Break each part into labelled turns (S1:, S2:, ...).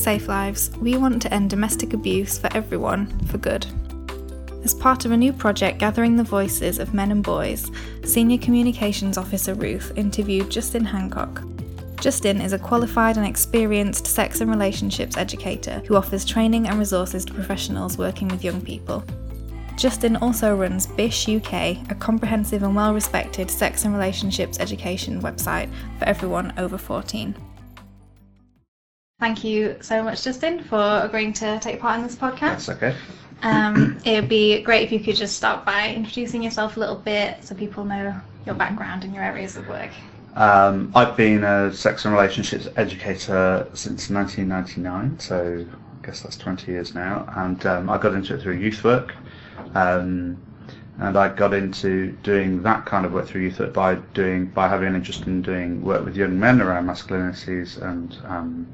S1: SafeLives, we want to end domestic abuse for everyone for good. As part of a new project gathering the voices of men and boys, Senior Communications Officer Ruth interviewed Justin Hancock. Justin is a qualified and experienced sex and relationships educator who offers training and resources to professionals working with young people. Justin also runs Bish UK, a comprehensive and well respected sex and relationships education website for everyone over 14. Thank you so much, Justin, for agreeing to take part in this podcast.
S2: That's okay.
S1: Um, it would be great if you could just start by introducing yourself a little bit so people know your background and your areas of work.
S2: Um, I've been a sex and relationships educator since 1999, so I guess that's 20 years now. And um, I got into it through youth work. Um, and I got into doing that kind of work through youth work by doing by having an interest in doing work with young men around masculinities and um,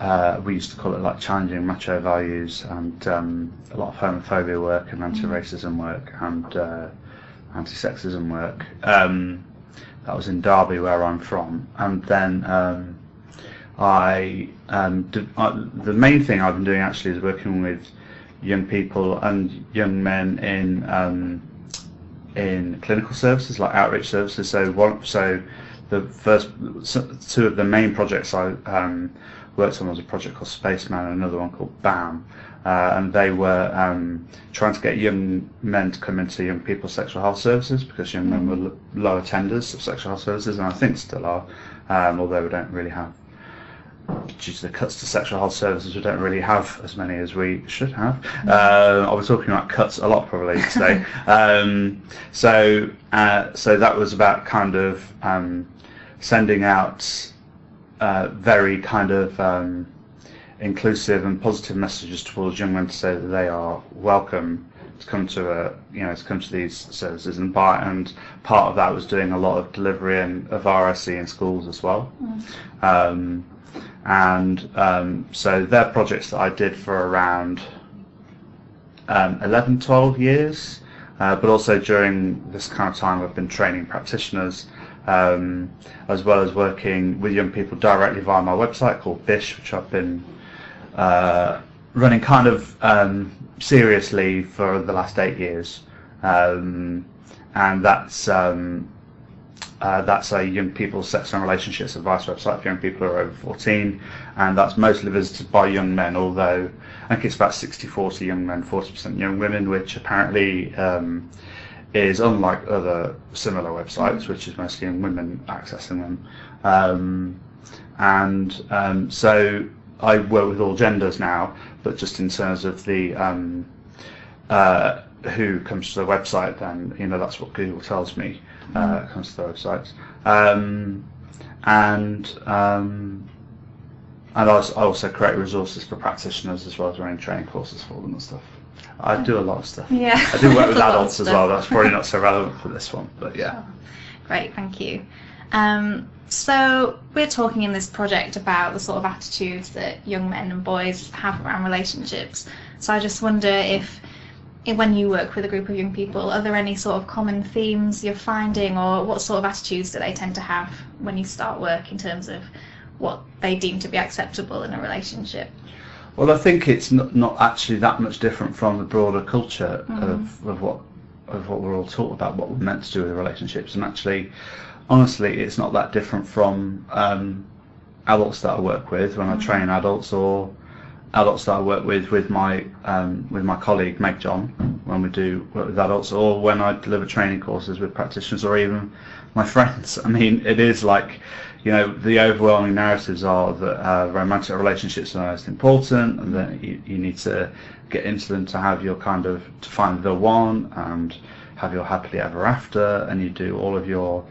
S2: uh, we used to call it like challenging macho values and um, a lot of homophobia work and anti-racism work and uh, anti-sexism work. Um, that was in Derby where I'm from, and then um, I, um, did, uh, the main thing I've been doing actually is working with young people and young men in um, in clinical services like outreach services. So one, so the first so two of the main projects I um, worked on was a project called Spaceman and another one called BAM. Uh, and they were um, trying to get young men to come into young people's sexual health services because young men were l- low attenders of sexual health services, and I think still are, um, although we don't really have, due to the cuts to sexual health services, we don't really have as many as we should have. Uh, I was talking about cuts a lot probably today. um, so, uh, so that was about kind of um, sending out uh, very kind of um, inclusive and positive messages towards young men to say that they are welcome to come to a you know to come to these services and part and part of that was doing a lot of delivery and of RSE in schools as well. Um, and um, so they're projects that I did for around um, 11, 12 years. Uh, but also during this kind of time, I've been training practitioners um, as well as working with young people directly via my website called Bish, which I've been uh, running kind of um, seriously for the last eight years. Um, and that's um, uh, that's a young people's sex and relationships advice website for young people who are over 14, and that's mostly visited by young men, although I think it's about 60-40 young men, 40% young women, which apparently um, is unlike other similar websites, which is mostly young women accessing them. Um, and um, so I work with all genders now, but just in terms of the um, uh, who comes to the website, then you know that's what Google tells me uh, comes to the websites. Um, and um, and I also create resources for practitioners as well as running training courses for them and stuff. I do a lot of stuff.
S1: Yeah.
S2: I do work with
S1: A lot of
S2: adults as well. That's probably not so relevant for this one, but yeah.
S1: Great, thank you. Um, so we're talking in this project about the sort of attitudes that young men and boys have around relationships. So I just wonder if, if when you work with a group of young people, are there any sort of common themes you're finding, or what sort of attitudes do they tend to have when you start work in terms of what they deem to be acceptable in a relationship?
S2: Well, I think it's not, not actually that much different from the broader culture of, of what of what we're all taught about what we're meant to do with relationships, and actually, honestly, it's not that different from um, adults that I work with when I train adults or adults that I work with with my um, with my colleague Meg John when we do work with adults, or when I deliver training courses with practitioners, or even my friends. I mean, it is like you know the overwhelming narratives are that uh, romantic relationships are most important, and that you, you need to get into them to have your kind of to find the one and have your happily ever after, and you do all of your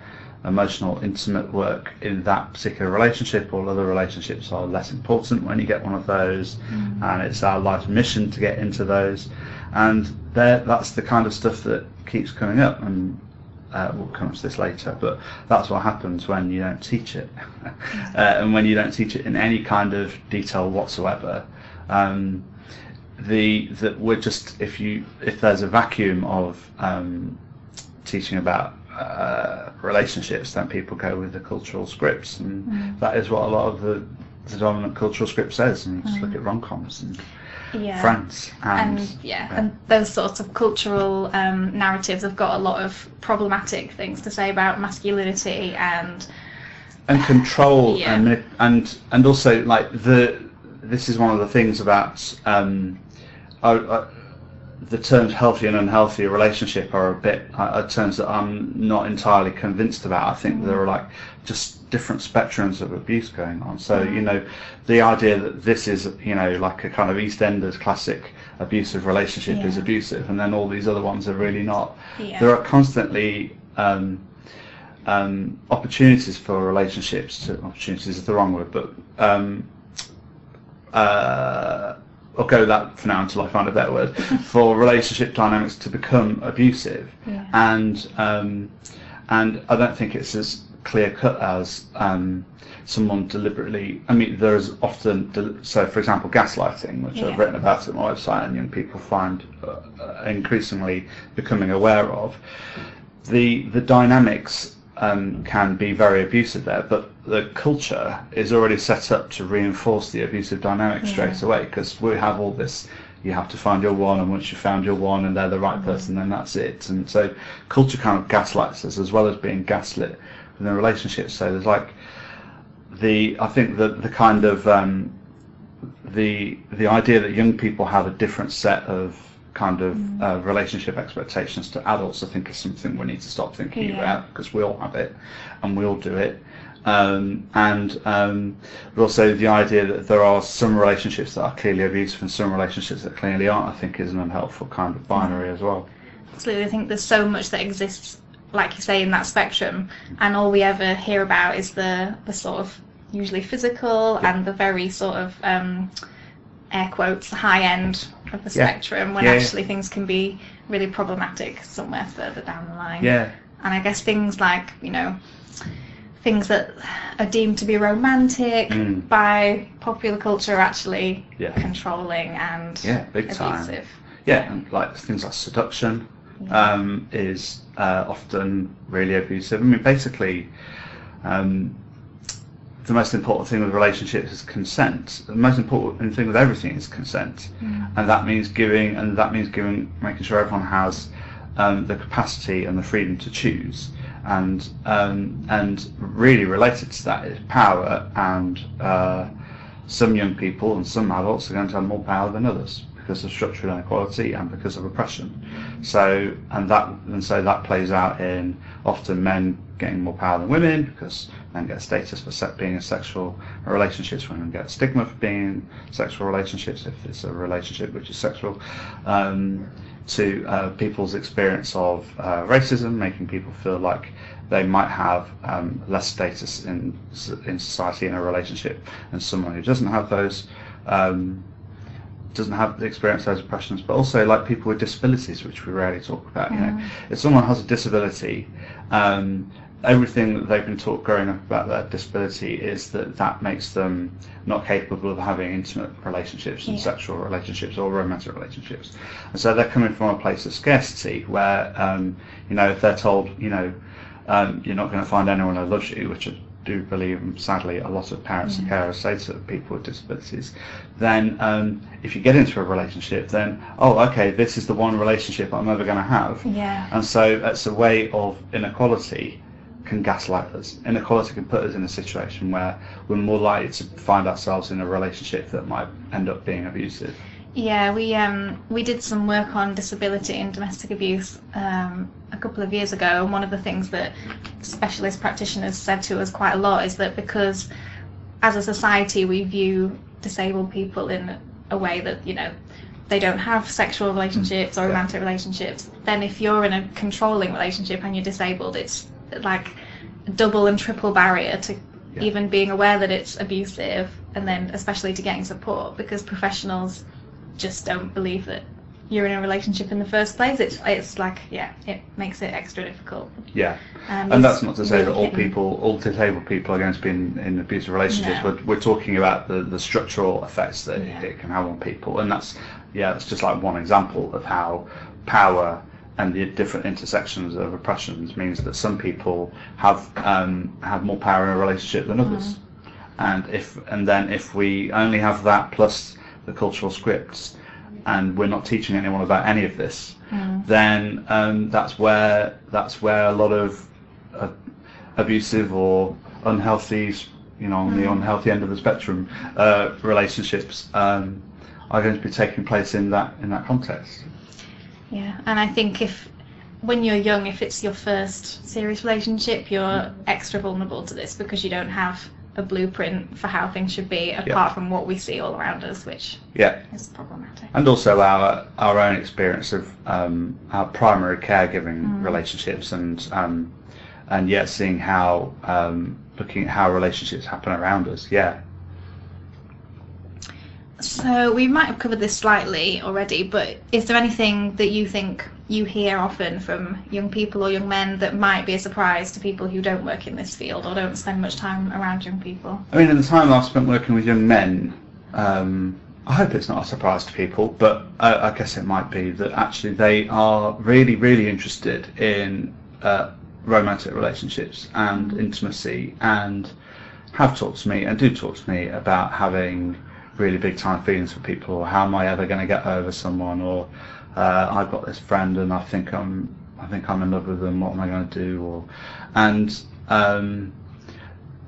S2: emotional, intimate work in that particular relationship. All other relationships are less important when you get one of those, and it's our life's mission to get into those. And there, that's the kind of stuff that keeps coming up, and uh, we'll come to this later. But that's what happens when you don't teach it, uh, and when you don't teach it in any kind of detail whatsoever. Um, the that we're just if you if there's a vacuum of um, teaching about uh, relationships, then people go with the cultural scripts, and that is what a lot of the the dominant cultural script says. And you just look at rom-coms and
S1: yeah.
S2: Friends and,
S1: and yeah, and those sorts of cultural um, narratives have got a lot of problematic things to say about masculinity and
S2: and control
S1: Yeah.
S2: and and and also like the this is one of the things about um, I, I, the terms healthy and unhealthy relationship are a bit are, terms that I'm not entirely convinced about. I think there are like just different spectrums of abuse going on. So you know, the idea that this is you know like a kind of EastEnders classic abusive relationship is abusive, and then all these other ones are really not.
S1: Yeah.
S2: There are constantly um, um, opportunities for relationships to opportunities is the wrong word, but um, uh, I'll go with that for now until I find a better word for relationship dynamics to become abusive,
S1: Yeah.
S2: and um, and I don't think it's as clear cut as um, someone deliberately. I mean, there is often del- so, for example, gaslighting, which
S1: Yeah.
S2: I've written about at my website, and young people find uh, uh, increasingly becoming aware of the the dynamics um, can be very abusive there, but the culture is already set up to reinforce the abusive dynamic straight away because we have all this. You have to find your one, and once you've found your one, and they're the right person, then that's it. And so, culture kind of gaslights us as well as being gaslit within relationships. So there's like the I think the the kind of um, the the idea that young people have a different set of kind of uh, relationship expectations to adults, I think is something we need to stop thinking
S1: Yeah.
S2: about because we all have it and we all do it. Um, and um, but also the idea that there are some relationships that are clearly abusive and some relationships that clearly aren't, I think is an unhelpful kind of binary as well.
S1: Absolutely, I think there's so much that exists, like you say, in that spectrum, and all we ever hear about is the the sort of usually physical and the very sort of um, air quotes high end of the
S2: Yeah.
S1: spectrum, when
S2: Yeah, yeah.
S1: actually things can be really problematic somewhere further down the line.
S2: Yeah,
S1: And I guess things like you know things that are deemed to be romantic
S2: Mm.
S1: by popular culture are actually
S2: Yeah.
S1: controlling and
S2: Yeah, big time.
S1: abusive.
S2: yeah, and like things like seduction um, is uh, often really abusive. I mean, basically, um, the most important thing with relationships is consent. The most important thing with everything is consent, and that means giving, and that means giving, making sure everyone has um, the capacity and the freedom to choose. And um, and really related to that is power, and uh, some young people and some adults are going to have more power than others because of structural inequality and because of oppression. So and that and so that plays out in often men getting more power than women because men get status for se- being in sexual relationships, women get stigma for being in sexual relationships if it's a relationship which is sexual. Um, to uh, people's experience of uh, racism, making people feel like they might have um, less status in in society in a relationship than someone who doesn't have those. Um, doesn't have the experience of those oppressions, but also like people with disabilities, which we rarely talk about. You know, if someone has a disability, um, everything that they've been taught growing up about their disability is that that makes them not capable of having intimate relationships and
S1: Yeah.
S2: sexual relationships or romantic relationships, and so they're coming from a place of scarcity where um, you know if they're told you know um, you're not going to find anyone who loves you, which do believe, sadly, a lot of parents and carers say to people with disabilities, then um, if you get into a relationship, then, oh, okay, this is the one relationship I'm ever going to have.
S1: Yeah.
S2: And so it's a way of inequality can gaslight us. Inequality can put us in a situation where we're more likely to find ourselves in a relationship that might end up being abusive.
S1: Yeah, we um we did some work on disability and domestic abuse um, a couple of years ago, and one of the things that specialist practitioners said to us quite a lot is that because as a society we view disabled people in a way that you know they don't have sexual relationships or romantic relationships, then if you're in a controlling relationship and you're disabled, it's like a double and triple barrier to
S2: Yeah.
S1: even being aware that it's abusive, and then especially to getting support because professionals just don't believe that you're in a relationship in the first place. It's it's like yeah, it makes it extra difficult.
S2: Yeah.
S1: Um,
S2: And that's not to say that all
S1: hitting-
S2: people, all disabled people are going to be in, in abusive relationships.
S1: No.
S2: We're, we're talking about the, the structural effects that
S1: Yeah.
S2: it can have on people. And that's, yeah, that's just like one example of how power and the different intersections of oppressions means that some people have um, have more power in a relationship than others. and if and then if we only have that plus the cultural scripts, and we're not teaching anyone about any of this, then um, that's where that's where a lot of uh, abusive or unhealthy, you know, on the unhealthy end of the spectrum, uh, relationships um, are going to be taking place in that in that context.
S1: Yeah, and I think if when you're young, if it's your first serious relationship, you're extra vulnerable to this because you don't have a blueprint for how things should be apart from what we see all around us, which
S2: Yeah.
S1: is problematic.
S2: and also our our own experience of um, our primary caregiving
S1: Mm.
S2: relationships and um, and yet seeing how um, looking at how relationships happen around us yeah
S1: So we might have covered this slightly already, but is there anything that you think you hear often from young people or young men that might be a surprise to people who don't work in this field or don't spend much time around young people?
S2: I mean in the time I've spent working with young men um, I hope it's not a surprise to people but I, I guess it might be that actually they are really really interested in uh, romantic relationships and intimacy and have talked to me and do talk to me about having really big time feelings for people or how am I ever going to get over someone or uh, I've got this friend and I think I'm I think I'm in love with them what am I going to do or and um,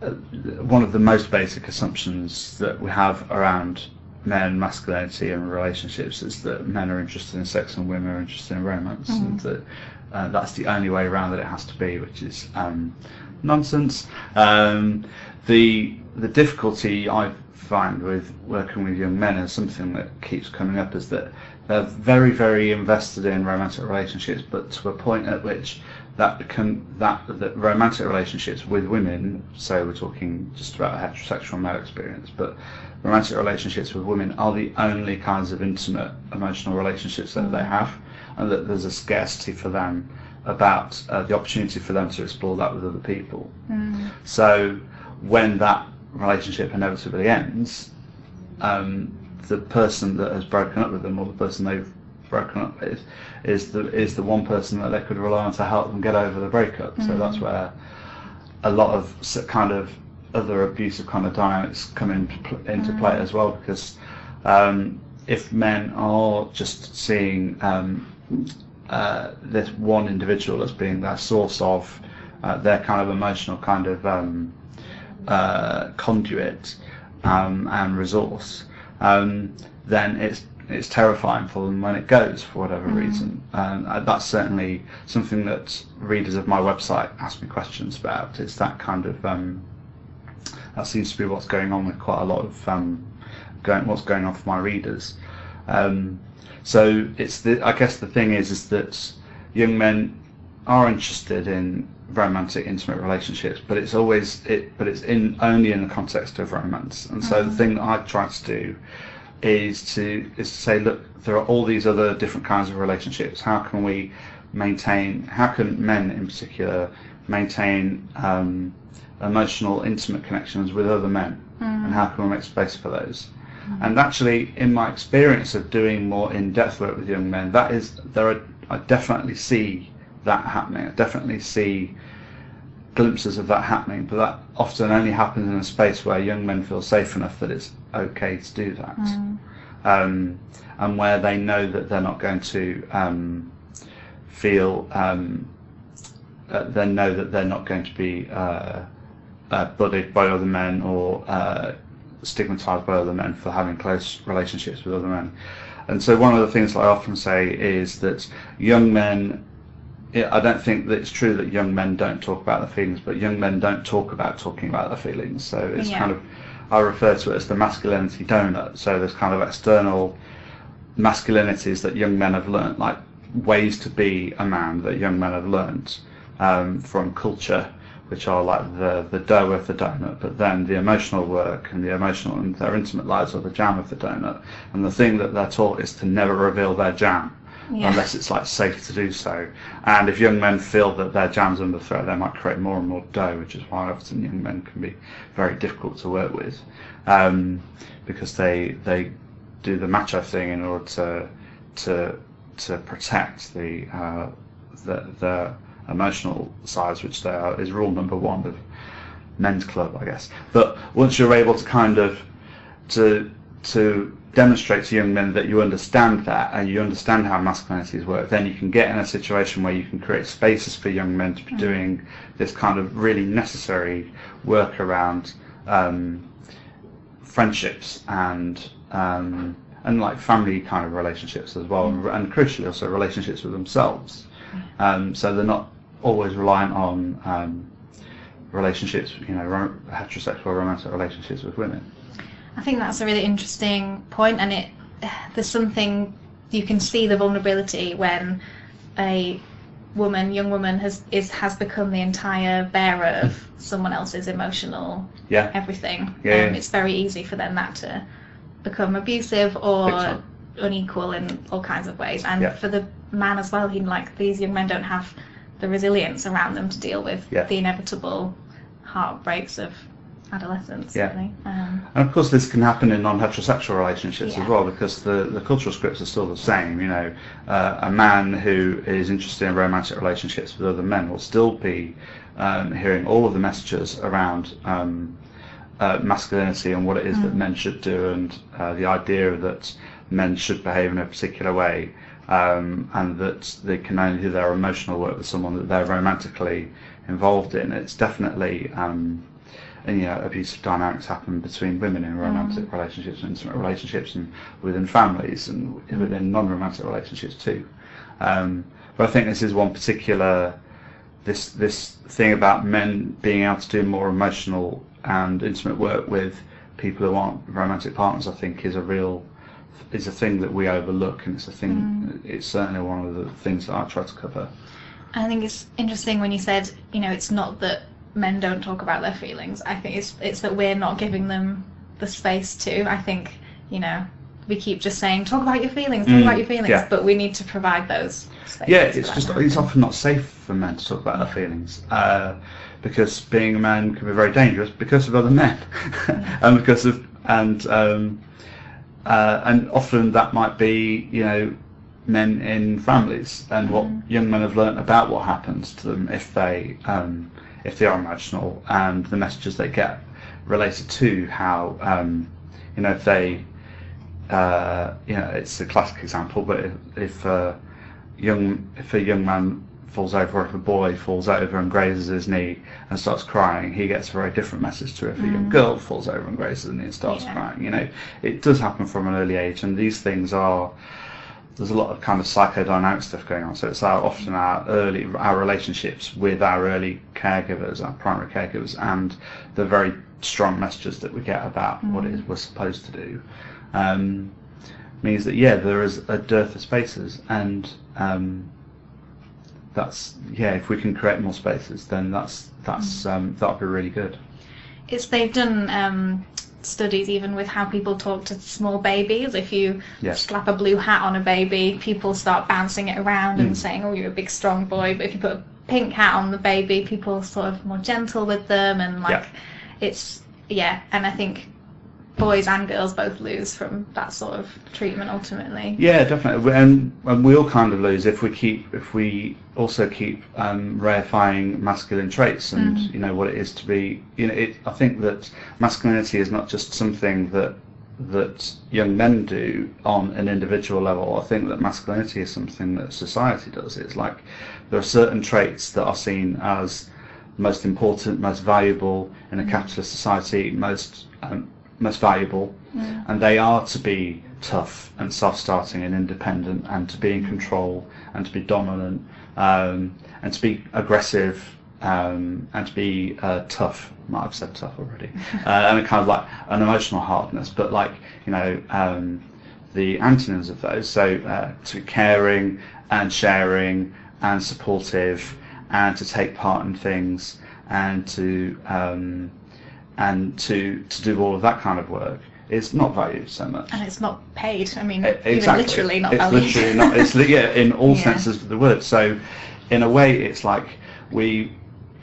S2: uh, one of the most basic assumptions that we have around men masculinity and relationships is that men are interested in sex and women are interested in romance and that uh, that's the only way around that it has to be which is um, nonsense. Um, the the difficulty I find with working with young men is something that keeps coming up is that they're very very invested in romantic relationships but to a point at which that become that that romantic relationships with women so we're talking just about a heterosexual male experience but romantic relationships with women are the only kinds of intimate emotional relationships that they have and that there's a scarcity for them about uh, the opportunity for them to explore that with other people. So when that relationship inevitably ends, um, the person that has broken up with them or the person they've broken up with is the is the one person that they could rely on to help them get over the breakup. So that's where a lot of kind of other abusive kind of dynamics come into into play as well because um, if men are just seeing um, uh, this one individual as being their source of uh, their kind of emotional kind of um, uh, conduit um, and resource, um, then it's it's terrifying for them when it goes for whatever reason. And uh, that's certainly something that readers of my website ask me questions about. It's that kind of um, that seems to be what's going on with quite a lot of um, going what's going on for my readers. Um, so it's the I guess the thing is is that young men are interested in romantic intimate relationships but it's always it but it's in only in the context of romance. And so the mm-hmm. thing that I try to do is to is to say look there are all these other different kinds of relationships. How can we maintain how can men in particular maintain um, emotional intimate connections with other men? Mm-hmm. And how can we make space for those? Mm-hmm. And actually in my experience of doing more in-depth work with young men that is there are I definitely see that happening. I definitely see glimpses of that happening but that often only happens in a space where young men feel safe enough that it's okay to do that. Um, and where they know that they're not going to um, feel um, uh, they know that they're not going to be uh, uh, bullied by other men or uh, stigmatized by other men for having close relationships with other men. And so one of the things that I often say is that young men, I don't think that it's true that young men don't talk about their feelings, but young men don't talk about talking about their feelings. So it's
S1: Yeah.
S2: kind of, I refer to it as the masculinity donut. So there's kind of external masculinities that young men have learnt, like ways to be a man that young men have learnt um, from culture, which are like the the dough of the donut, but then the emotional work and the emotional and their intimate lives are the jam of the donut. And the thing that they're taught is to never reveal their jam.
S1: Yeah.
S2: Unless it's like safe to do so, and if young men feel that their jam's under threat, they might create more and more dough, which is why often young men can be very difficult to work with, um, because they they do the macho thing in order to to to protect the uh, the, the emotional sides, which they are, is rule number one of men's club, I guess. But once you're able to kind of to to demonstrate to young men that you understand that and you understand how masculinities work, then you can get in a situation where you can create spaces for young men to be doing this kind of really necessary work around um, friendships and um, and like family kind of relationships as well, and crucially also relationships with themselves. Um, so they're not always reliant on um, relationships, you know, ro- heterosexual romantic relationships with women.
S1: I think that's a really interesting point, and it there's something you can see the vulnerability when a woman, young woman, has is has become the entire bearer of someone else's emotional
S2: Yeah.
S1: everything.
S2: Yeah,
S1: um,
S2: yeah.
S1: It's very easy for then that to become abusive or unequal in all kinds of ways. And
S2: Yeah.
S1: for the man as well, he like these young men don't have the resilience around them to deal with the inevitable heartbreaks of adolescence.
S2: Yeah.
S1: Really. Um,
S2: And of course, this can happen in non-heterosexual relationships
S1: Yeah.
S2: as well, because the, the cultural scripts are still the same. You know, uh, a man who is interested in romantic relationships with other men will still be um, hearing all of the messages around um, uh, masculinity and what it is that men should do, and uh, the idea that men should behave in a particular way, um, and that they can only do their emotional work with someone that they're romantically involved in. It's definitely um, Uh, you know abusive dynamics happen between women in romantic mm. relationships and intimate relationships and within families and mm. within non-romantic relationships too. Um, but I think this is one particular this this thing about men being able to do more emotional and intimate work with people who aren't romantic partners I think is a real is a thing that we overlook and it's a thing mm. it's certainly one of the things that I try to cover.
S1: I think it's interesting when you said, you know, it's not that men don't talk about their feelings. I think it's it's that we're not giving them the space to. I think, you know, we keep just saying, talk about your feelings, talk
S2: Mm,
S1: about your feelings,
S2: yeah.
S1: but we need to provide those. Spaces
S2: Yeah, it's just it's often not safe for men to talk about their feelings uh, because being a man can be very dangerous because of other men and because of and um, uh, and often that might be you know men in families and what young men have learnt about what happens to them if they um, if they are emotional and the messages they get related to how um, you know if they uh, you know it's a classic example but if, if uh, young if a young man falls over or if a boy falls over and grazes his knee and starts crying he gets a very different message to if a young girl falls over and grazes her knee and starts
S1: Yeah.
S2: crying you know it does happen from an early age and these things are there's a lot of kind of psychodynamic stuff going on. So it's our often our early our relationships with our early caregivers our primary caregivers and the very strong messages that we get about what it is we're supposed to do um, means that yeah there is a dearth of spaces. And um, that's yeah if we can create more spaces then that's that's um, that'll be really good.
S1: It's they've done um, studies even with how people talk to small babies. If you
S2: Yeah.
S1: slap a blue hat on a baby, people start bouncing it around
S2: Mm.
S1: and saying, "Oh, you're a big strong boy." But if you put a pink hat on the baby, people are sort of more gentle with them and like
S2: Yeah.
S1: it's yeah. And I think boys and girls both lose from that sort of treatment ultimately.
S2: Yeah, definitely, and, and we all kind of lose if we keep if we also keep um, reifying masculine traits and you know what it is to be. You know, it, I think that masculinity is not just something that that young men do on an individual level. I think that masculinity is something that society does. It's like there are certain traits that are seen as most important, most valuable in a capitalist society, most um, most valuable, and they are to be tough and self-starting and independent, and to be in control and to be dominant, um, and to be aggressive um, and to be uh, tough. Might have said tough already, uh, and kind of like an emotional hardness, but like you know. Um, the antonyms of those. So uh, to be caring and sharing and supportive and to take part in things and to um, and to to do all of that kind of work is not valued so much.
S1: And it's not paid. I mean, even
S2: Exactly.
S1: literally not
S2: it's
S1: valued.
S2: literally not. It's yeah, in all
S1: Yeah.
S2: senses of the word. So, in a way, it's like we.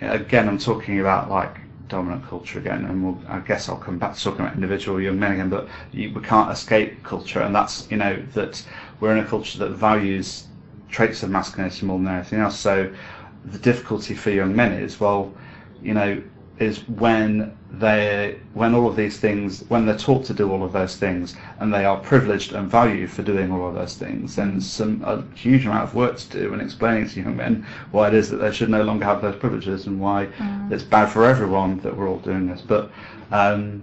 S2: Again, I'm talking about like dominant culture again, and we'll, I guess I'll come back to talking about individual young men again. But you, we can't escape culture, and that's you know that we're in a culture that values traits of masculinity more than anything else. So, the difficulty for young men is well, you know, is when they when all of these things when they're taught to do all of those things and they are privileged and valued for doing all of those things then some a huge amount of work to do in explaining to young men why it is that they should no longer have those privileges and why
S1: Mm.
S2: it's bad for everyone that we're all doing this but um,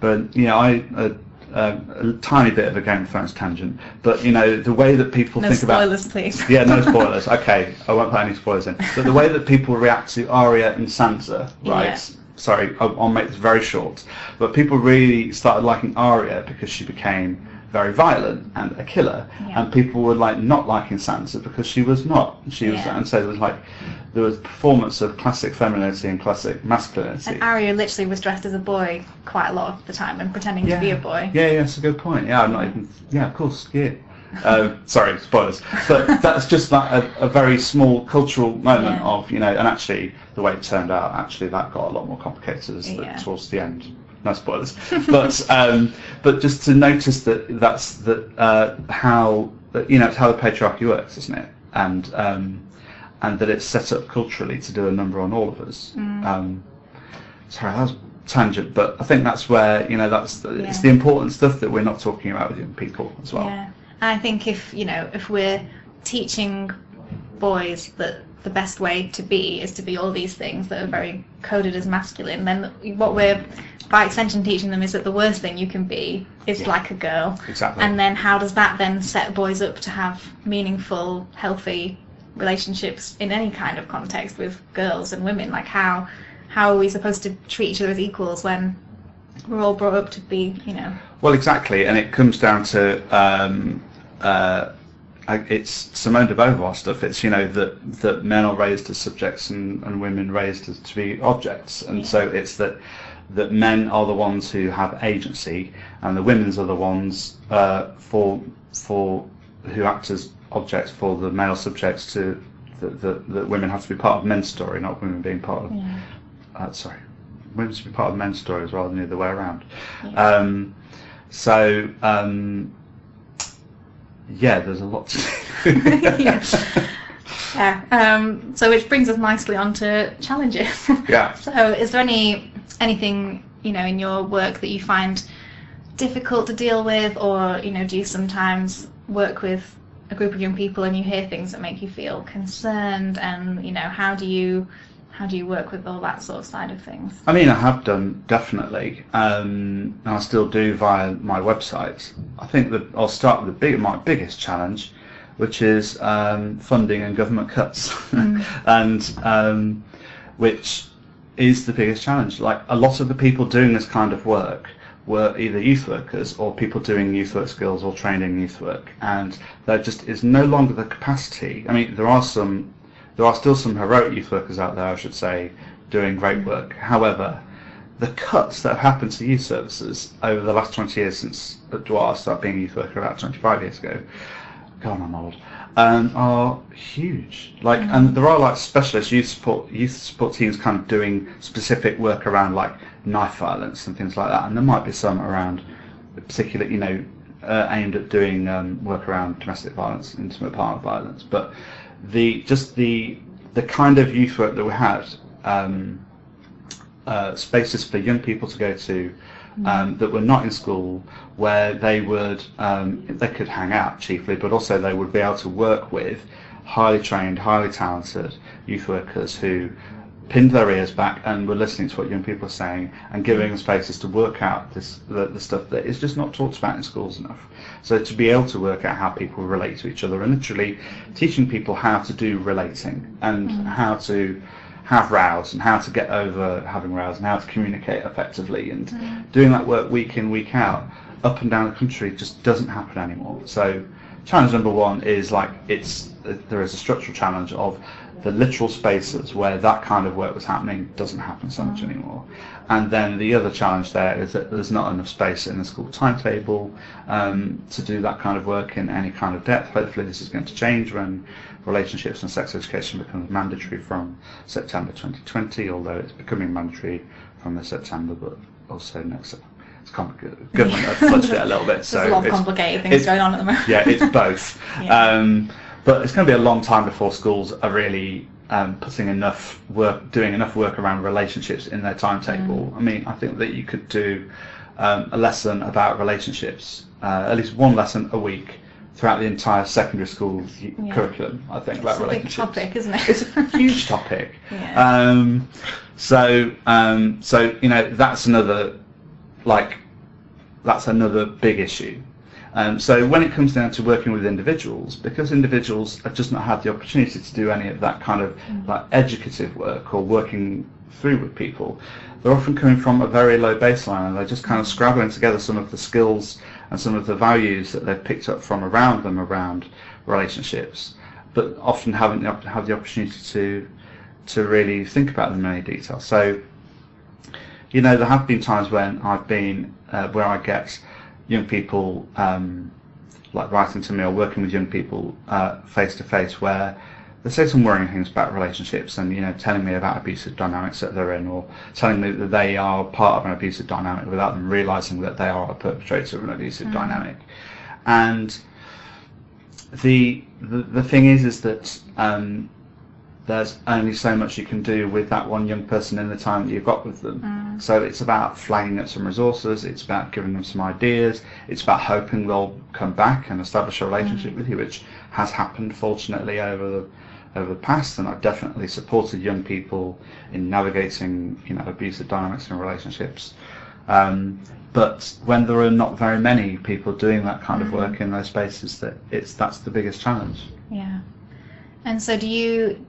S2: but you know I a, a, a tiny bit of a Game of Thrones tangent but you know the way that people
S1: No
S2: think about
S1: spoilers, please.
S2: yeah, no spoilers. Okay, I won't put any spoilers in. But the way that people react to Arya and Sansa, right?
S1: Yeah.
S2: Sorry, I'll, I'll make this very short. But people really started liking Arya because she became very violent and a killer,
S1: Yeah.
S2: and people were like not liking Sansa because she was not. She was, and so there was like there was performance of classic femininity and classic masculinity.
S1: And Arya literally was dressed as a boy quite a lot of the time and pretending to be a boy.
S2: Yeah, yeah, that's a good point. Yeah, I'm not even. Yeah, of course. Yeah. Uh, sorry, spoilers. But that's just like a, a very small cultural moment
S1: Yeah.
S2: of you know, and actually the way it turned out, actually that got a lot more complicated as the, towards the end. No spoilers. but um, but just to notice that that's that uh, how you know it's how the patriarchy works, isn't it? And um, and that it's set up culturally to do a number on all of us.
S1: Mm.
S2: Um, sorry, that was tangent, but I think that's where you know that's the, it's the important stuff that we're not talking about with young people as well.
S1: Yeah. I think if, you know, if we're teaching boys that the best way to be is to be all these things that are very coded as masculine, then what we're by extension teaching them is that the worst thing you can be is
S2: Yeah.
S1: like a girl.
S2: Exactly.
S1: And then how does that then set boys up to have meaningful, healthy relationships in any kind of context with girls and women? Like how how are we supposed to treat each other as equals when we're all brought up to be, you know,
S2: Well, exactly, and it comes down to um, uh, it's Simone de Beauvoir stuff. It's you know that that men are raised as subjects and, and women raised as to be objects, and so it's that that men are the ones who have agency, and the women's are the ones uh, for for who act as objects for the male subjects to that, that, that women have to be part of men's story, not women being part of
S1: yeah.
S2: uh, sorry, women should be part of men's stories rather than the other way around.
S1: Yeah.
S2: Um, so um, yeah, there's a lot to.
S1: Yeah. Um, so which brings us nicely on to challenges.
S2: Yeah.
S1: So is there any anything you know in your work that you find difficult to deal with, or you know, do you sometimes work with a group of young people and you hear things that make you feel concerned, and you know, how do you how do you work with all that sort of side of things?
S2: I mean, I have done definitely, um, and I still do via my website. I think that I'll start with the big, my biggest challenge, which is um, funding and government cuts, and um, which is the biggest challenge. Like a lot of the people doing this kind of work were either youth workers or people doing youth work skills or training youth work, and there just is no longer the capacity. I mean, there are some, there are still some heroic youth workers out there, I should say, doing great mm. work. However, the cuts that have happened to youth services over the last 20 years since I started being a youth worker about 25 years ago, God, I'm old, um, are huge. Like, and there are like specialist youth support youth support teams kind of doing specific work around like knife violence and things like that, and there might be some around particular, you know, uh, aimed at doing um, work around domestic violence, intimate partner violence, but the just the the kind of youth work that we had. Um, uh, spaces for young people to go to um, that were not in school, where they would um, they could hang out chiefly, but also they would be able to work with highly trained, highly talented youth workers who pinned their ears back and were listening to what young people are saying and giving them spaces to work out this the, the stuff that is just not talked about in schools enough. So to be able to work out how people relate to each other and literally teaching people how to do relating and how to have rows and how to get over having rows and how to communicate effectively. And mm. doing that work week in week out up and down the country just doesn't happen anymore. So challenge number one is like it's uh, there is a structural challenge of the literal spaces where that kind of work was happening doesn't happen so much mm. anymore. And then the other challenge there is that there's not enough space in the school timetable um, to do that kind of work in any kind of depth. Hopefully this is going to change when relationships and sex education becomes mandatory from September 2020, although it's becoming mandatory from this September, but also next. It's complicated. Government have fudged it a little bit,
S1: There's
S2: so
S1: a lot of
S2: it's-
S1: complicated things going on at the moment.
S2: yeah, it's both.
S1: Yeah.
S2: um, but it's going to be a long time before schools are really um, putting enough work, doing enough work around relationships in their timetable. I mean, I think that you could do um, a lesson about relationships, uh, at least one lesson a week throughout the entire secondary school
S1: Yeah.
S2: curriculum. I think
S1: It's
S2: about
S1: a big topic, isn't it?
S2: It's a huge topic.
S1: Yeah.
S2: Um, so, um, so you know, that's another, like, that's another big issue. Um, so when it comes down to working with individuals, because individuals have just not had the opportunity to do any of that kind of like educative work or working through with people, they're often coming from a very low baseline and they're just kind of scrabbling together some of the skills and some of the values that they've picked up from around them around relationships, but often haven't had the opportunity to to really think about them in any detail. So, you know, there have been times when I've been uh, where I get young people um, like writing to me or working with young people face to face where they say some worrying things about relationships and you know telling me about abusive dynamics that they're in or telling me that they are part of an abusive dynamic without them realizing that they are a perpetrator of an abusive dynamic. And the, the the thing is is that um, there's only so much you can do with that one young person in the time that you've got with them. Mm. So it's about flagging up some resources, it's about giving them some ideas, it's about hoping they'll come back and establish a relationship mm. with you, which has happened fortunately over the over the past and I've definitely supported young people in navigating, you know, abusive dynamics in relationships. Um, but when there are not very many people doing that kind of mm. work in those spaces that it's that's the biggest challenge.
S1: Yeah. And so do you,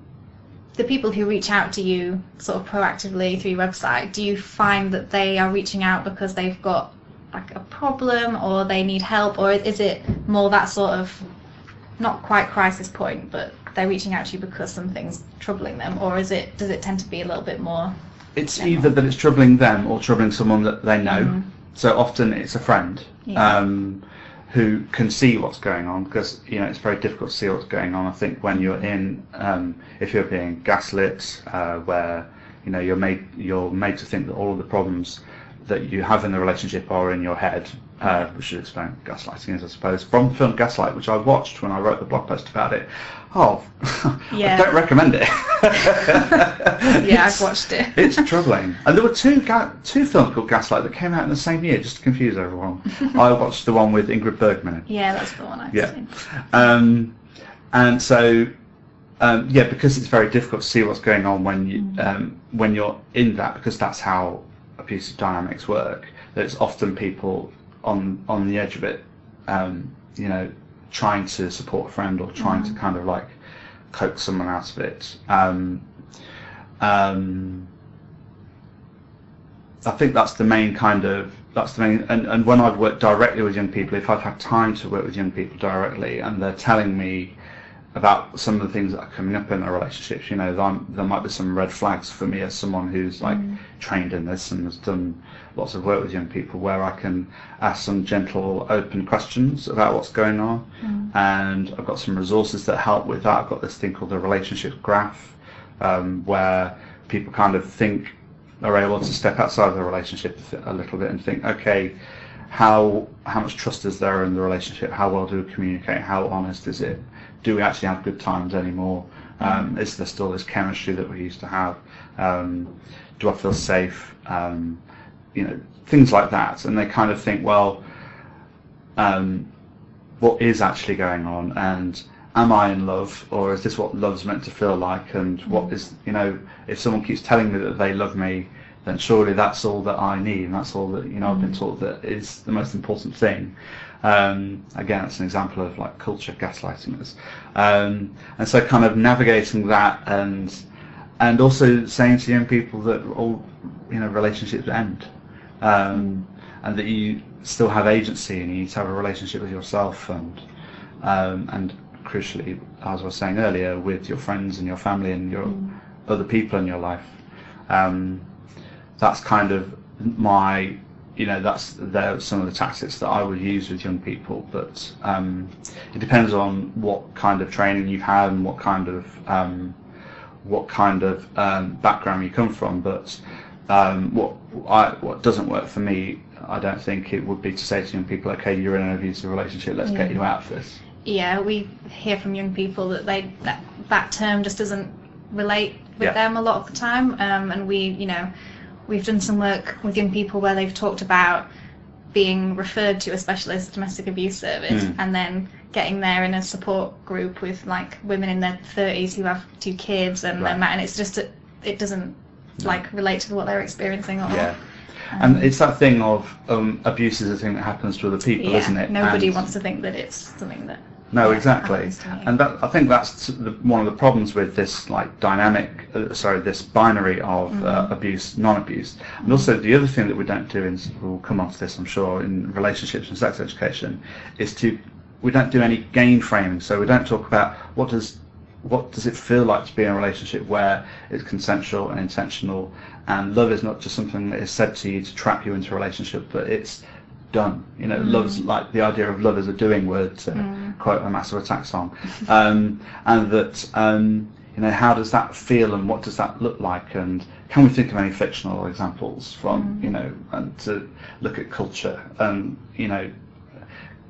S1: the people who reach out to you sort of proactively through your website, do you find that they are reaching out because they've got like a problem or they need help or is it more that sort of, not quite crisis point, but they're reaching out to you because something's troubling them or is it, does it tend to be a little bit more,
S2: It's either that it's troubling them or troubling someone that they know.
S1: Mhm.
S2: So often it's a friend
S1: Yeah.
S2: um, who can see what's going on because you know it's very difficult to see what's going on. I think when you're in, um, if you're being gaslit, uh, where you know you're made you're made to think that all of the problems that you have in the relationship are in your head. Uh, we should explain what gaslighting is, I suppose, from the film Gaslight, which I watched when I wrote the blog post about it. Oh,
S1: Yeah.
S2: I don't recommend it.
S1: yeah, I've watched it.
S2: It's troubling. And there were two ga- two films called Gaslight that came out in the same year, just to confuse everyone. I watched the one with Ingrid Bergman.
S1: Yeah, that's the one I've
S2: Yeah.
S1: seen.
S2: Um, and so, um, yeah, because it's very difficult to see what's going on when you um, when you're in that, because that's how abusive dynamics work. That it's often people on on the edge of it, um, you know, trying to support a friend or trying to kind of like coax someone out of it. Um, um, I think that's the main kind of that's the main and, and when I've worked directly with young people, if I've had time to work with young people directly and they're telling me about some of the things that are coming up in their relationships, you know, there, there might be some red flags for me as someone who's like trained in this and has done lots of work with young people where I can ask some gentle, open questions about what's going on. And I've got some resources that help with that. I've got this thing called the relationship graph, um, where people kind of think are able to step outside of the relationship a little bit and think, okay, how how much trust is there in the relationship? How well do we communicate? How honest is it? Do we actually have good times anymore? Um, is there still this chemistry that we used to have? Um, do I feel safe? Um, you know, things like that. And they kind of think, well, um, what is actually going on? And am I in love, or is this what love's meant to feel like? And what is, you know, if someone keeps telling me that they love me, then surely that's all that I need, and that's all that you know I've been taught that is the most important thing. Um, again, it's an example of like culture gaslighting us, um, and so kind of navigating that and and also saying to young people that all you know relationships end, um, and that you still have agency and you need to have a relationship with yourself and um, and crucially, as I was saying earlier, with your friends and your family and your other people in your life. Um, that's kind of my, you know, that's there some of the tactics that I would use with young people. But um, it depends on what kind of training you've had and what kind of um, what kind of um, background you come from. But um, what I, what doesn't work for me, I don't think it would be to say to young people, okay, you're in an abusive relationship, let's get you out of this.
S1: Yeah, we hear from young people that they that that term just doesn't relate with
S2: Yeah.
S1: them a lot of the time. Um, and we, you know, we've done some work with young people where they've talked about being referred to a specialist domestic abuse service
S2: Mm.
S1: and then getting there in a support group with like women in their 30s who have two kids and
S2: Right.
S1: and, and it's just a, it doesn't like relate to what they're experiencing or
S2: Yeah.
S1: um,
S2: And it's that thing of um, abuse is a thing that happens to other people,
S1: yeah,
S2: isn't it?
S1: nobody
S2: And-
S1: wants to think that it's something that
S2: No, exactly.
S1: happens to you.
S2: And that, I think that's the, one of the problems with this like dynamic, uh, sorry, this binary of uh,
S1: Mm-hmm.
S2: abuse, non-abuse. And also the other thing that we don't do, in, we'll come off this, I'm sure, in relationships and sex education, is to we don't do any gain framing. So we don't talk about what does what does it feel like to be in a relationship where it's consensual and intentional, and love is not just something that is said to you to trap you into a relationship, but it's done. You know, love's like the idea of love as a doing word, to quote a Massive Attack song, um, and that um, you know how does that feel and what does that look like, and can we think of any fictional examples from you know, and to look at culture and you know,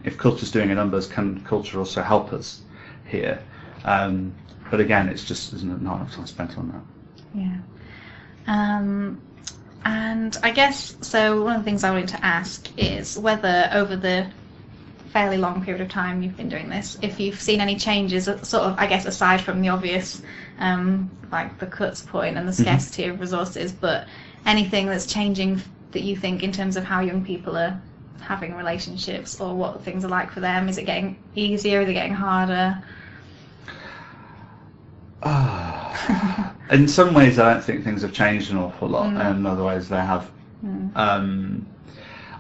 S2: if culture's doing a numbers, can culture also help us here? Um, but again, it's just there's not enough time spent on that.
S1: Yeah. Um, and I guess so. One of the things I wanted to ask is whether over the fairly long period of time you've been doing this, if you've seen any changes, uh, sort of, I guess, aside from the obvious, um, like the cuts point and the scarcity of resources, but anything that's changing that you think in terms of how young people are having relationships or what things are like for them? Is it getting easier? Is it getting harder?
S2: Ah. in some ways, I don't think things have changed an awful lot,
S1: Mm.
S2: and in other ways, they have.
S1: Mm.
S2: Um,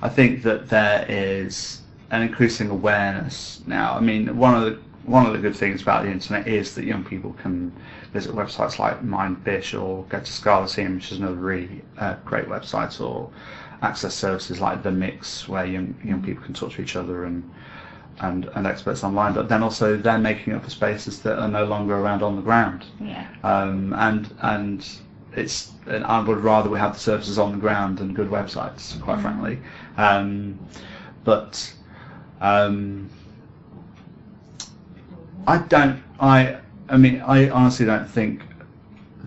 S2: I think that there is an increasing awareness now. I mean, one of the one of the good things about the internet is that young people can visit websites like Mindfish or go to Scarleteen, which is another really uh, great website, or access services like The Mix, where young young people can talk to each other and and, and experts online. But then also they're making up for spaces that are no longer around on the ground
S1: Yeah.
S2: um, and and it's and I would rather we have the services on the ground than good websites, quite frankly. Um, but um, I don't. I I mean, I honestly don't think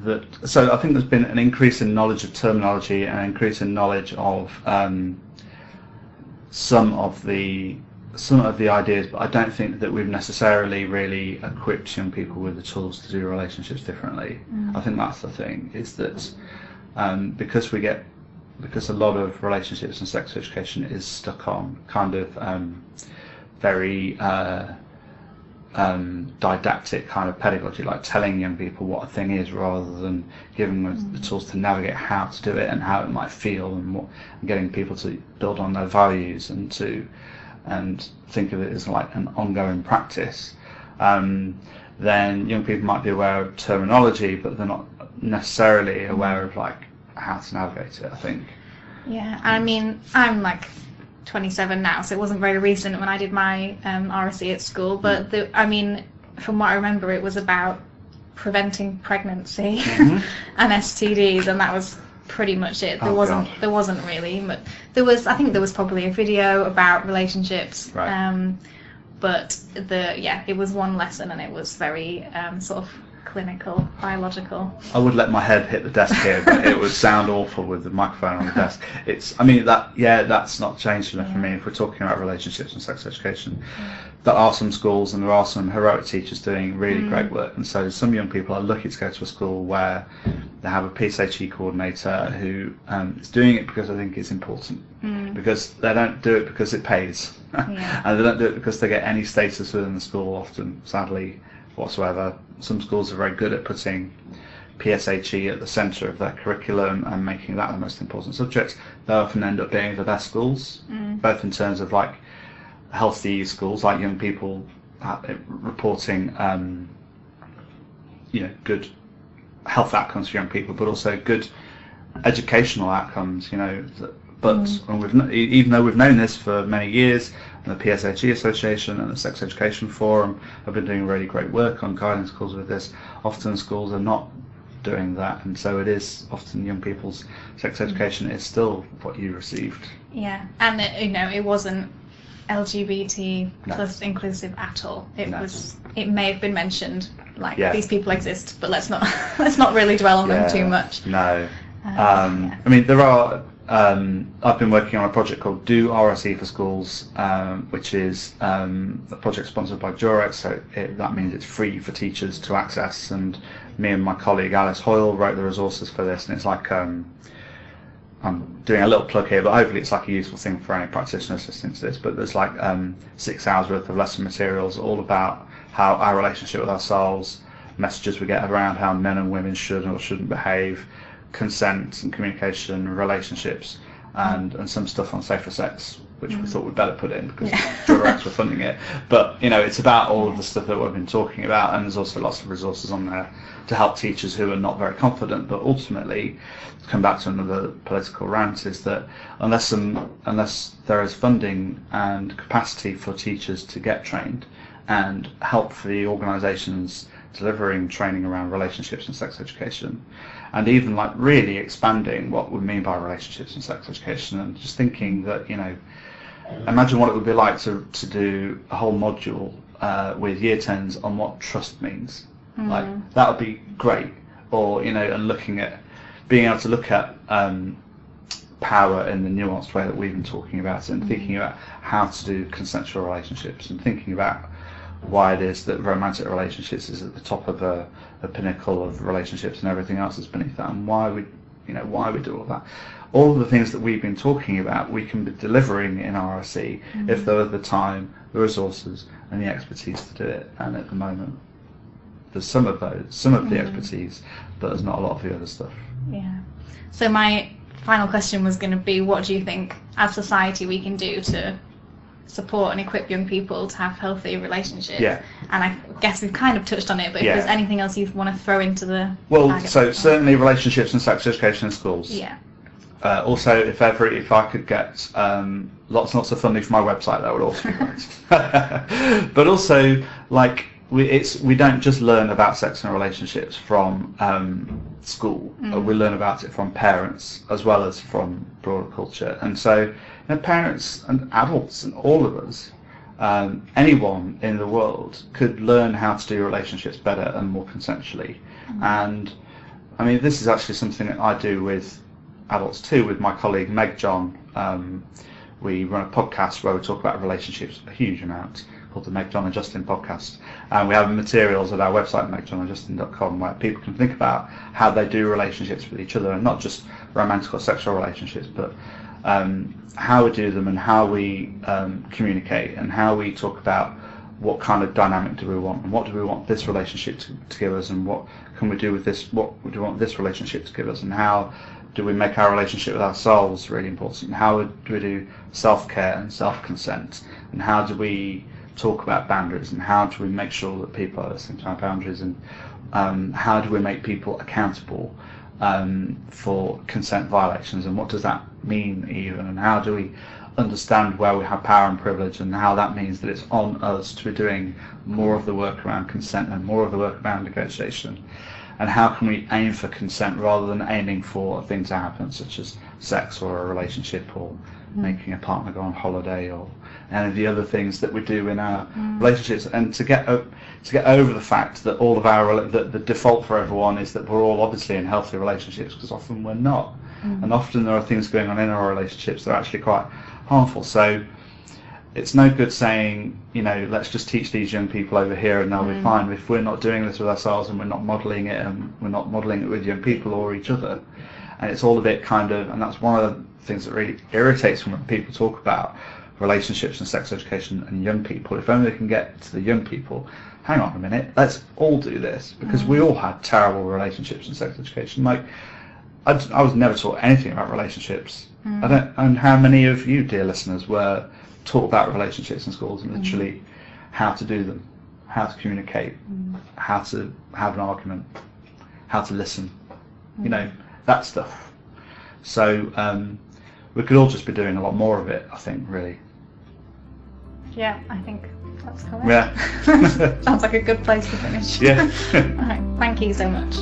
S2: that. So I think there's been an increase in knowledge of terminology and an increase in knowledge of um, some of the some of the ideas, but I don't think that we've necessarily really equipped young people with the tools to do relationships differently. I think that's the thing is that um, because we get because a lot of relationships and sex education is stuck on kind of um, very uh, um, didactic kind of pedagogy, like telling young people what a thing is rather than giving them the tools to navigate how to do it and how it might feel and, what, and getting people to build on their values and to and think of it as like an ongoing practice. Um, then young people might be aware of terminology, but they're not necessarily aware of like how to navigate it. I think.
S1: Yeah, I mean, I'm like 27 now, so it wasn't very recent when I did my um, RSE at school. But the, I mean, from what I remember, it was about preventing pregnancy
S2: Mhm.
S1: and STDs, and that was pretty much it. There
S2: Oh,
S1: wasn't
S2: God.
S1: there wasn't really, but there was. I think there was probably a video about relationships.
S2: Right.
S1: Um, but the yeah, it was one lesson, and it was very um, sort of clinical, biological.
S2: I would let my head hit the desk here, but it would sound awful with the microphone on the desk. It's, I mean, that yeah, that's not changed enough for me. If we're talking about relationships and sex education, there are some schools and there are some heroic teachers doing really great work, and so some young people are lucky to go to a school where they have a PSHE coordinator who um, is doing it because I think it's important, because they don't do it because it pays,
S1: Yeah.
S2: and they don't do it because they get any status within the school. Often, sadly, whatsoever. Some schools are very good at putting PSHE at the centre of their curriculum and making that the most important subject. They often end up being the best schools, both in terms of like healthy schools, like young people uh, reporting, um, you know, good health outcomes for young people, but also good educational outcomes. You know, but and we've even though we've known this for many years, and the PSHE Association and the Sex Education Forum have been doing really great work on guiding schools with this. Often schools are not doing that, and so it is often young people's sex education is still what you received.
S1: Yeah, and it, you know, it wasn't LGBT
S2: No.
S1: plus inclusive at all. It
S2: No.
S1: was. It may have been mentioned, like
S2: Yeah.
S1: these people exist, but let's not let's not really dwell on them too much.
S2: No.
S1: Uh,
S2: Um,
S1: yeah.
S2: I mean, there are. Um, I've been working on a project called Do RSE for Schools, um, which is um, a project sponsored by Durex. So it, that means it's free for teachers to access. And me and my colleague Alice Hoyle wrote the resources for this, and it's like um, I'm doing a little plug here, but hopefully it's like a useful thing for any practitioners listening to this. But there's like um, six hours worth of lesson materials all about how our relationship with ourselves, messages we get around how men and women should or shouldn't behave, consent and communication, relationships, and, and some stuff on safer sex, which we mm. thought we'd better put in because
S1: Yeah.
S2: Were funding it. But you know, it's about all of the stuff that we've been talking about, and there's also lots of resources on there to help teachers who are not very confident. But ultimately, to come back to another political rant, is that unless some, unless there is funding and capacity for teachers to get trained, and help for the organisations delivering training around relationships and sex education, and even like really expanding what we mean by relationships and sex education, and just thinking that you know imagine what it would be like to, to do a whole module uh, with year 10s on what trust means. Like that would be great. Or, you know, and looking at being able to look at um, power in the nuanced way that we've been talking about it and thinking about how to do consensual relationships and thinking about why it is that romantic relationships is at the top of a, a pinnacle of relationships and everything else is beneath that and why we you know why we do all that. All of the things that we've been talking about we can be delivering in RSE mm-hmm. if there were the time the resources and the expertise to do it. And at the moment there's some of those some of the mm-hmm. expertise but there's not a lot of the other stuff.
S1: Yeah. So my final question was going to be, what do you think, as society, we can do to support and equip young people to have healthy relationships?
S2: Yeah.
S1: And I guess we've kind of touched on it, but
S2: Yeah.
S1: if there's anything else you want to throw into the
S2: well so certainly relationships and sex education in schools
S1: Yeah.
S2: Uh, also, if ever, if I could get um, lots and lots of funding for my website, that would also be great. but also, like we, it's we don't just learn about sex and relationships from um, school. Uh, we learn about it from parents as well as from broader culture. And so, parents and adults and all of us, um, anyone in the world could learn how to do relationships better and more consensually. And I mean, this is actually something that I do with adults too, with my colleague Meg John. Um, we run a podcast where we talk about relationships a huge amount called the Meg John and Justin podcast. And we have materials at our website, megjohnandjustin.com, where people can think about how they do relationships with each other and not just romantic or sexual relationships, but um, how we do them and how we um, communicate and how we talk about what kind of dynamic do we want and what do we want this relationship to, to give us and what can we do with this what do we want this relationship to give us and how do we make our relationship with ourselves really important and how do we do self-care and self-consent and how do we talk about boundaries and how do we make sure that people are listening to our boundaries and um, how do we make people accountable um, for consent violations. And what does that mean even and how do we understand where we have power and privilege and how that means that it's on us to be doing more of the work around consent and more of the work around negotiation? And how can we aim for consent rather than aiming for a thing to happen such as sex or a relationship or Mm. making a partner go on holiday or any of the other things that we do in our mm. relationships. And to get o- to get over the fact that all of our that the default for everyone is that we're all obviously in healthy relationships because often we're not. Mm. And often there are things going on in our relationships that are actually quite harmful. So it's no good saying, you know, let's just teach these young people over here and they'll be fine. If we're not doing this with ourselves and we're not modelling it and we're not modelling it with young people or each other. And it's all a bit kind of, and that's one of the things that really irritates me when people talk about relationships and sex education and young people. If only they can get to the young people, hang on a minute, let's all do this because we mm. all had terrible relationships and sex education. Like, I, I was never taught anything about relationships. Mm. I don't, and how many of you, dear listeners, were taught about relationships in schools and mm. literally how to do them, how to communicate, how to have an argument, how to listen, you know, that stuff. So um, we could all just be doing a lot more of it, I think, really.
S1: Yeah, I think that's correct.
S2: Yeah.
S1: Sounds like a good place to finish.
S2: Yeah.
S1: All right, thank you so much.